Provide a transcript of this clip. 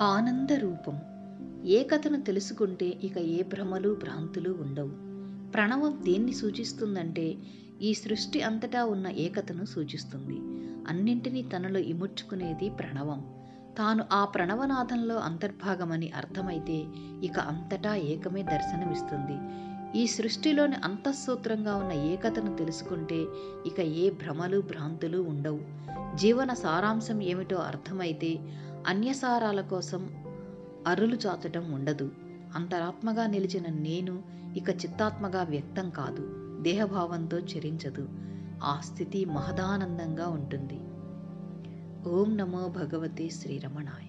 ఆనంద రూపం. ఏకతను తెలుసుకుంటే ఇక ఏ భ్రమలు భ్రాంతులు ఉండవు. ప్రణవం దేన్ని సూచిస్తుందంటే ఈ సృష్టి అంతటా ఉన్న ఏకతను సూచిస్తుంది. అన్నింటినీ తనలో ఇముడ్చుకునేది ప్రణవం. తాను ఆ ప్రణవనాథంలో అంతర్భాగమని అర్థమైతే ఇక అంతటా ఏకమే దర్శనమిస్తుంది. ఈ సృష్టిలోని అంతఃసూత్రంగా ఉన్న ఏకతను తెలుసుకుంటే ఇక ఏ భ్రమలు భ్రాంతులు ఉండవు. జీవన సారాంశం ఏమిటో అర్థమైతే అన్యసారాల కోసం అరులు చాచటం ఉండదు. అంతరాత్మగా నిలిచిన నేను ఇక చిత్తాత్మగా వ్యక్తం కాదు. దేహభావంతో చరించదు. ఆ స్థితి మహదానందంగా ఉంటుంది. ఓం నమో భగవతే శ్రీరమణాయ.